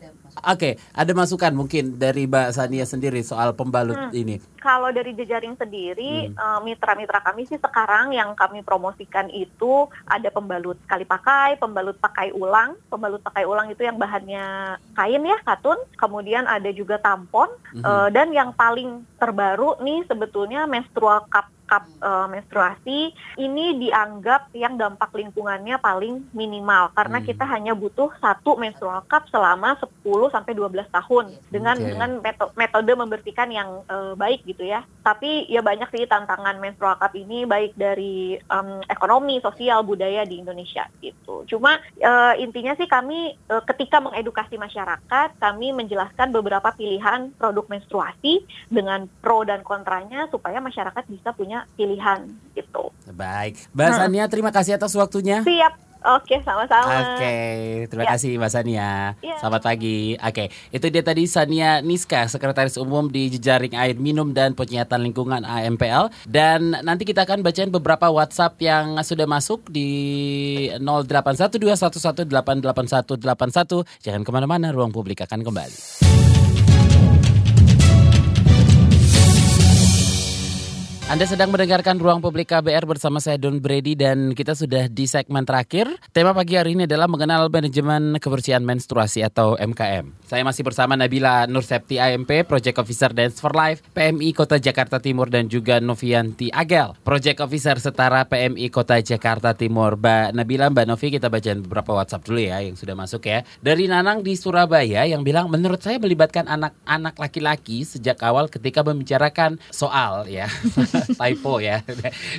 Oke, ada masukan mungkin dari Mbak Sania sendiri soal pembalut Hmm. ini. Kalau dari jejaring sendiri, Hmm. eh, mitra-mitra kami sih sekarang yang kami promosikan itu ada pembalut sekali pakai, pembalut pakai ulang. Pembalut pakai ulang itu yang bahannya kain ya, katun. Kemudian ada juga tampon. Mhm. Eh, dan yang paling terbaru nih sebetulnya menstrual cup cup eh, menstruasi ini dianggap yang dampak lingkungannya paling minimal karena Hmm. kita hanya butuh satu menstrual cup selama 10 sampai 12 tahun dengan Oke. dengan meto- metode membersihkan yang eh, baik gitu ya. Tapi ya banyak sih tantangan menstrual cup ini baik dari em, ekonomi, sosial, budaya di Indonesia gitu. Cuma eh, intinya sih kami eh, ketika mengedukasi masyarakat, kami menjelaskan beberapa pilihan produk menstruasi dengan pro dan kontranya supaya masyarakat bisa punya pilihan gitu. Baik, Mbak Sania terima kasih atas waktunya. Siap. Oke, sama-sama. Oke, terima Ya. kasih Mbak Sania. Ya. Selamat pagi. Oke, itu dia tadi Sania Niska, Sekretaris Umum di Jejaring Air Minum dan Penyihatan Lingkungan AMPL. Dan nanti kita akan bacain beberapa WhatsApp yang sudah masuk di 081211888181. Jangan ke mana-mana, ruang publik akan kembali. Anda sedang mendengarkan Ruang Publik KBR bersama saya Don Brady dan kita sudah di segmen terakhir. Tema pagi hari ini adalah mengenal manajemen kebersihan menstruasi atau MKM. Saya masih bersama Nabila Nursepti AMP, Project Officer Dance for Life, PMI Kota Jakarta Timur dan juga Novianti Agel, Project Officer setara PMI Kota Jakarta Timur. Mbak Nabila, Mbak Novi, kita bacain beberapa WhatsApp dulu ya yang sudah masuk ya. Dari Nanang di Surabaya yang bilang menurut saya melibatkan anak-anak laki-laki sejak awal ketika membicarakan soal ya typo ya.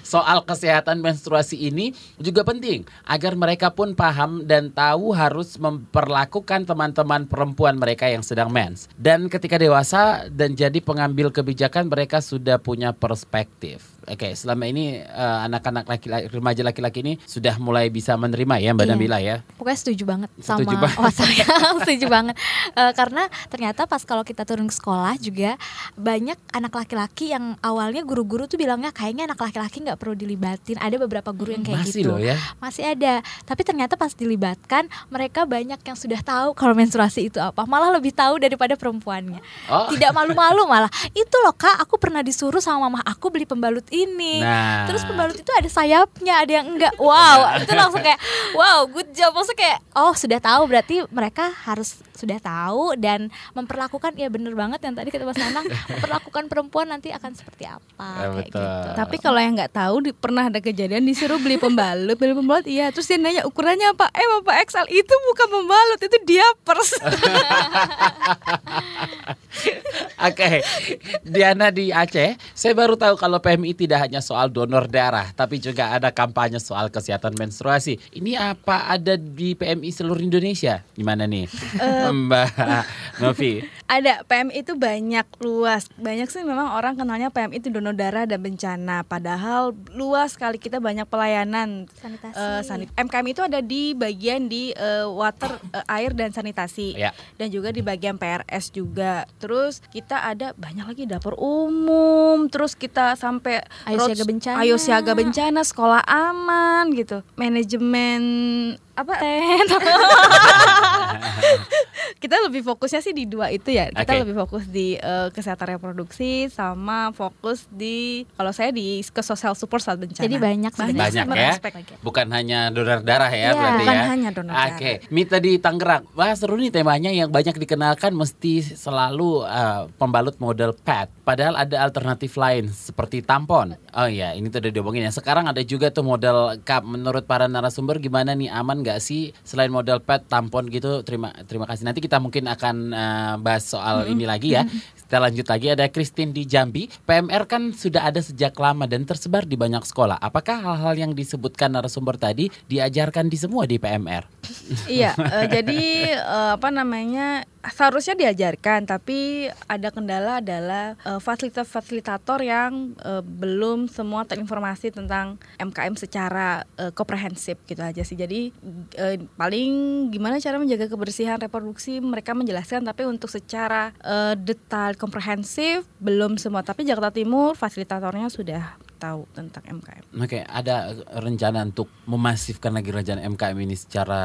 Soal kesehatan menstruasi ini juga penting agar mereka pun paham dan tahu harus memperlakukan teman-teman perempuan mereka yang sedang mens. Dan ketika dewasa dan jadi pengambil kebijakan mereka sudah punya perspektif Oke, selama ini eh, anak-anak laki-laki remaja laki-laki ini sudah mulai bisa menerima ya Mbak Iya. Nabila ya. Pokoknya setuju banget Setuju sama banget. WhatsApp setuju banget Eh, karena ternyata pas kalau kita turun ke sekolah juga banyak anak laki-laki yang awalnya guru-guru tuh bilangnya kayaknya anak laki-laki nggak perlu dilibatin ada beberapa guru yang kayak Masih gitu loh ya. masih ada tapi ternyata pas dilibatkan mereka banyak yang sudah tahu kalau menstruasi itu apa malah lebih tahu daripada perempuannya Oh. tidak malu-malu malah itu loh kak aku pernah disuruh sama mama aku beli pembalut ini Nah. terus pembalut itu ada sayapnya ada yang enggak wow itu langsung kayak wow good job maksudnya kayak oh sudah tahu berarti mereka harus sudah tahu dan memperlakukan ya bener banget yang tadi kata Mas Nanang memperlakukan perempuan nanti akan seperti apa Ya, kayak betul. gitu Tapi kalau yang nggak tahu di- pernah ada kejadian disuruh beli pembalut, beli pembalut iya. Terus dia nanya ukurannya apa? Eh Bapak XL itu bukan pembalut, itu diapers. Oke, Diana di Aceh, saya baru tahu kalau PMI tidak hanya soal donor darah, tapi juga ada kampanye soal kesehatan menstruasi. Ini apa ada di PMI seluruh Indonesia? Gimana nih, Mbak Novi? ada PMI itu banyak luas. Banyak sih memang orang kenalnya PMI itu donor darah dan bencana. Padahal luas sekali kita banyak pelayanan sanitasi Eh, sanit MKM itu ada di bagian di eh, water eh, air dan sanitasi Ya. dan juga di bagian PRS juga. Terus kita ada banyak lagi dapur umum. Terus kita sampai Ayo siaga bencana. ayo siaga bencana, sekolah aman gitu. Manajemen apa? kita lebih fokusnya sih di dua itu ya. Kita Oke. lebih fokus di eh, kesehatan reproduksi sama fokus di kalau saya di ke social support saat bencana. jadi banyak Banyak sebenarnya ya. aspek. Bukan hanya donor darah ya Iya, berarti bukan ya. hanya donor darah. Oke, Mita di Tangerang. Wah seru nih temanya yang banyak dikenalkan mesti selalu uh, pembalut model pad. Padahal ada alternatif lain seperti tampon. Oh iya, ini tuh udah diomongin ya. Sekarang ada juga tuh model cup. Menurut para narasumber gimana nih aman nggak sih selain model pad, tampon gitu? Terima terima kasih. Nanti kita mungkin akan uh, bahas soal ini lagi ya. Kita lanjut lagi ada Christine di Jambi. PMR kan sudah ada sejak lama dan tersebar di banyak sekolah. Apakah hal-hal yang disebutkan narasumber tadi diajarkan di semua di PMR? Iya, eh, jadi eh, apa namanya seharusnya diajarkan, tapi ada kendala adalah eh, fasilitator-fasilitator yang eh, belum semua terinformasi tentang MKM secara eh, komprehensif gitu aja sih. Jadi eh, paling gimana cara menjaga kebersihan reproduksi mereka menjelaskan, tapi untuk secara eh, detail komprehensif belum semua. Tapi Jakarta Timur fasilitatornya sudah tahu tentang MKM. Oke, ada rencana untuk memasifkan lagi rencana MKM ini secara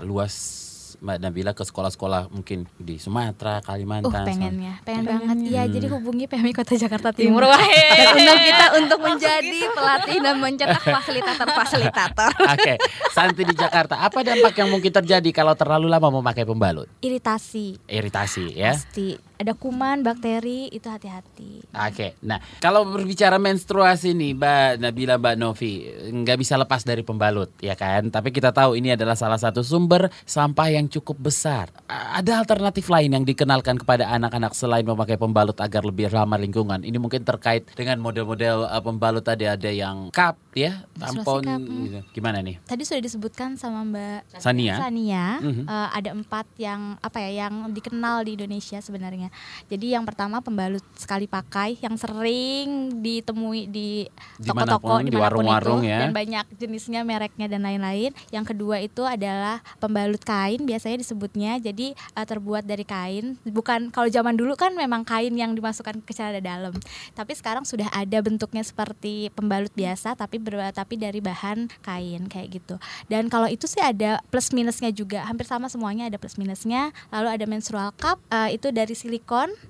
luas Mbak Nabila ke sekolah-sekolah mungkin di Sumatera, Uh Kalimantan. pengennya, pengen Pengennya. banget. Iya, Hmm. jadi hubungi PMI Kota Jakarta Timur. Timur. Wah, Dan undang kita untuk menjadi pelatih dan mencetak fasilitator-fasilitator. Oke, Santi di Jakarta. Apa dampak yang mungkin terjadi kalau terlalu lama memakai pembalut? Iritasi Iritasi ya. pasti. Ada kuman, bakteri itu hati-hati. Oke, nah kalau berbicara menstruasi nih, Mbak Nabila, Mbak Novi, nggak bisa lepas dari pembalut, ya kan? Tapi kita tahu ini adalah salah satu sumber sampah yang cukup besar. Ada alternatif lain yang dikenalkan kepada anak-anak selain memakai pembalut agar lebih ramah lingkungan. Ini mungkin terkait dengan model-model uh, pembalut tadi ada yang cup, ya, tampon, cup, hmm. gitu. Gimana nih? Tadi sudah disebutkan sama Mbak Sania? Sania, Mhm. eh, ada empat yang apa ya yang dikenal di Indonesia sebenarnya. Jadi yang pertama pembalut sekali pakai yang sering ditemui di toko-toko di warung-warung ya. dan banyak jenisnya, mereknya dan lain-lain. Yang kedua itu adalah pembalut kain biasanya disebutnya. Jadi eh, terbuat dari kain. Bukan kalau zaman dulu kan memang kain yang dimasukkan ke celana dalam. Tapi sekarang sudah ada bentuknya seperti pembalut biasa tapi ber- tapi dari bahan kain kayak gitu. Dan kalau itu sih ada plus minusnya juga. Hampir sama semuanya ada plus minusnya. Lalu ada menstrual cup eh, itu dari silikon.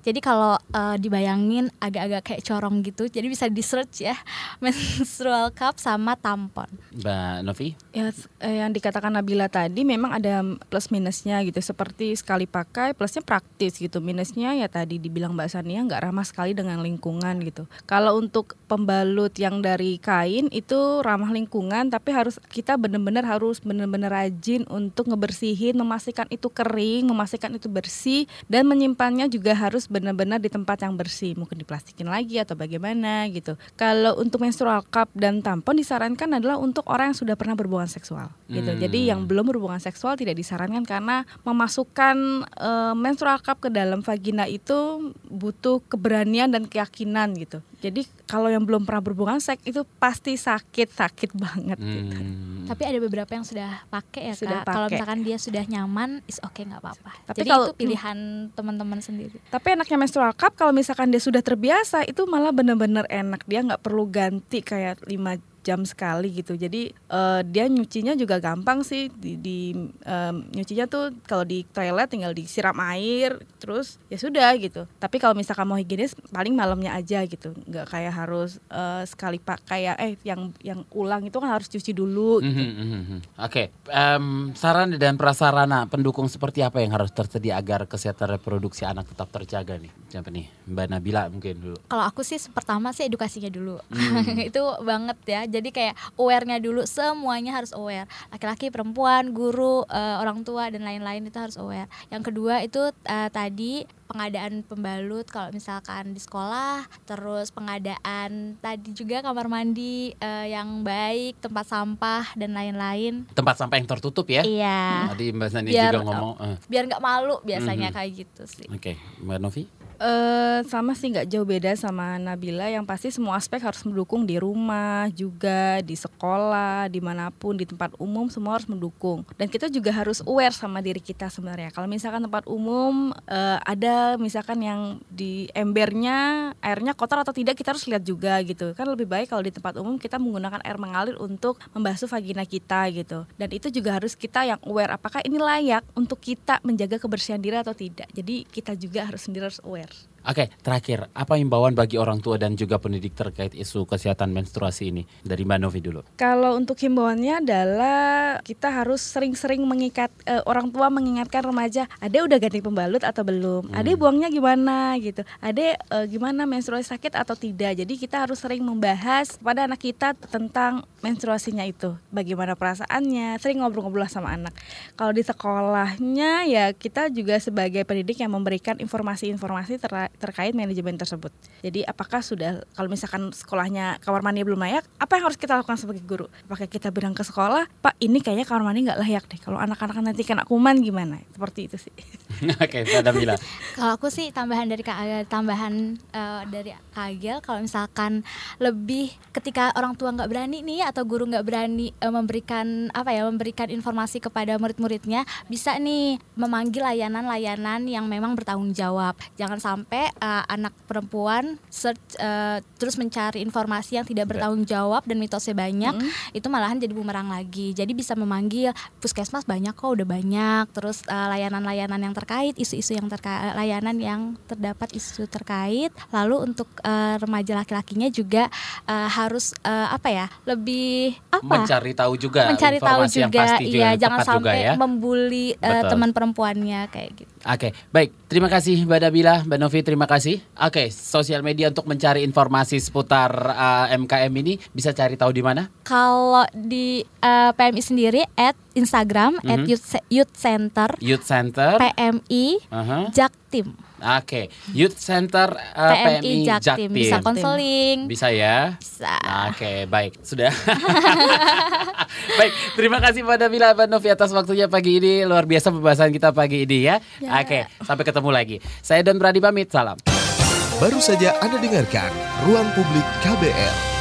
Jadi kalau eh, dibayangin agak-agak kayak corong gitu. Jadi bisa di search ya menstrual cup sama tampon. Mbak Novi? Ya, eh, yang dikatakan Nabila tadi memang ada plus minusnya gitu. Seperti sekali pakai, plusnya praktis gitu. Minusnya ya tadi dibilang Mbak Sania nggak ramah sekali dengan lingkungan gitu. Kalau untuk pembalut yang dari kain itu ramah lingkungan, tapi harus kita benar-benar harus benar-benar rajin untuk ngebersihin, memastikan itu kering, memastikan itu bersih, dan menyimpannya juga harus benar-benar di tempat yang bersih. Mungkin diplastikin lagi atau bagaimana gitu. Kalau untuk menstrual cup dan tampon disarankan adalah untuk orang yang sudah pernah berhubungan seksual gitu. Hmm. Jadi yang belum berhubungan seksual tidak disarankan karena memasukkan eh, menstrual cup ke dalam vagina itu butuh keberanian dan keyakinan gitu. Jadi kalau yang belum pernah berhubungan seks itu pasti sakit sakit banget. gitu. Hmm. Tapi ada beberapa yang sudah pakai ya Sudah kak. Kalau misalkan dia sudah nyaman, is oke nggak apa-apa. Tapi Jadi kalau- itu pilihan teman-teman sendiri. Tapi enaknya menstrual cup kalau misalkan dia sudah terbiasa itu malah bener-bener enak. Dia nggak perlu ganti kayak 5 jam sekali gitu. Jadi eh, dia nyucinya juga gampang sih. Di, di em, nyucinya tuh kalau di toilet tinggal disiram air, terus ya sudah gitu. Tapi kalau misalkan mau higienis paling malamnya aja gitu. Nggak kayak harus eh, sekali pakai ya eh yang yang ulang itu kan harus cuci dulu. gitu. Mhm, mhm, mhm. Oke, em, saran dan prasarana pendukung seperti apa yang harus tersedia agar kesehatan reproduksi anak tetap terjaga nih? Siapa nih? Mbak Nabila mungkin dulu. Kalau aku sih pertama sih edukasinya dulu. Hmm. itu banget ya. Jadi kayak aware-nya dulu semuanya harus aware. Laki-laki, perempuan, guru, eh, orang tua dan lain-lain itu harus aware. Yang kedua itu eh, tadi pengadaan pembalut kalau misalkan di sekolah, terus pengadaan tadi juga kamar mandi eh, yang baik, tempat sampah dan lain-lain. Tempat sampah yang tertutup ya? Iya. Tadi Mbak Sani Biar- juga ngomong. eh, Biar nggak malu biasanya Mhm. kayak gitu sih. Oke, Mbak Novi? Eh sama sih nggak jauh beda sama Nabila. Yang pasti semua aspek harus mendukung di rumah juga di sekolah di mana pun di tempat umum semua harus mendukung. Dan kita juga harus aware sama diri kita sebenarnya. Kalau misalkan tempat umum eh, ada misalkan yang di embernya airnya kotor atau tidak kita harus lihat juga gitu. Kan lebih baik kalau di tempat umum kita menggunakan air mengalir untuk membasuh vagina kita gitu. Dan itu juga harus kita yang aware apakah ini layak untuk kita menjaga kebersihan diri atau tidak. Jadi kita juga harus sendiri harus aware ver Oke, terakhir, apa himbauan bagi orang tua dan juga pendidik terkait isu kesehatan menstruasi ini? Dari Mbak Novi dulu. Kalau untuk himbauannya adalah kita harus sering-sering mengikat eh, orang tua mengingatkan remaja, ada udah ganti pembalut atau belum? Ada buangnya gimana gitu? Ada eh, gimana menstruasi sakit atau tidak? Jadi kita harus sering membahas pada anak kita tentang menstruasinya itu, bagaimana perasaannya, sering ngobrol-ngobrol sama anak. Kalau di sekolahnya ya kita juga sebagai pendidik yang memberikan informasi-informasi ter- terkait manajemen tersebut. Jadi apakah sudah kalau misalkan sekolahnya kamar mandi belum layak, apa yang harus kita lakukan sebagai guru? Apakah kita bilang ke sekolah, Pak ini kayaknya kamar mandi nggak layak deh. Kalau anak-anak nanti kena kuman gimana? Seperti itu sih. Oke, Mbak Nabila. Kalau aku sih tambahan dari Kak Agel, tambahan eh, dari Kak Agel kalau misalkan lebih ketika orang tua nggak berani nih atau guru nggak berani eh, memberikan apa ya memberikan informasi kepada murid-muridnya bisa nih memanggil layanan-layanan yang memang bertanggung jawab. Jangan sampai eh, anak perempuan search eh, terus mencari informasi yang tidak bertanggung jawab dan mitosnya banyak itu malahan jadi bumerang lagi. Jadi bisa memanggil puskesmas banyak kok udah banyak terus eh, layanan-layanan yang terkait isu-isu yang terkait, layanan yang terdapat isu terkait. Lalu untuk uh, remaja laki-lakinya juga uh, harus uh, apa ya, lebih apa? Mencari tahu juga Mencari tahu yang juga, pasti juga, iya, jangan juga sampai ya. membuli uh, teman perempuannya kayak gitu. Oke, baik. Terima kasih Mbak Nabila, Mbak Novi, terima kasih. Oke, sosial media untuk mencari informasi seputar uh, MKM ini bisa cari tahu di mana? Kalau di uh, PMI sendiri at Instagram at Mhm. youth, youth center Youth Center. PMI Aha. Jaktim. Oke, Youth Center uh, PMI, PMI Jaktim. Bisa konseling. Bisa ya? Bisa. Oke, baik. Sudah. baik, terima kasih Nabila Mbak Novi atas waktunya pagi ini. Luar biasa pembahasan kita pagi ini ya. Ya. Oke, sampai ketemu lagi. Saya Don Brady pamit. Salam. Baru saja Anda dengarkan Ruang Publik KBR.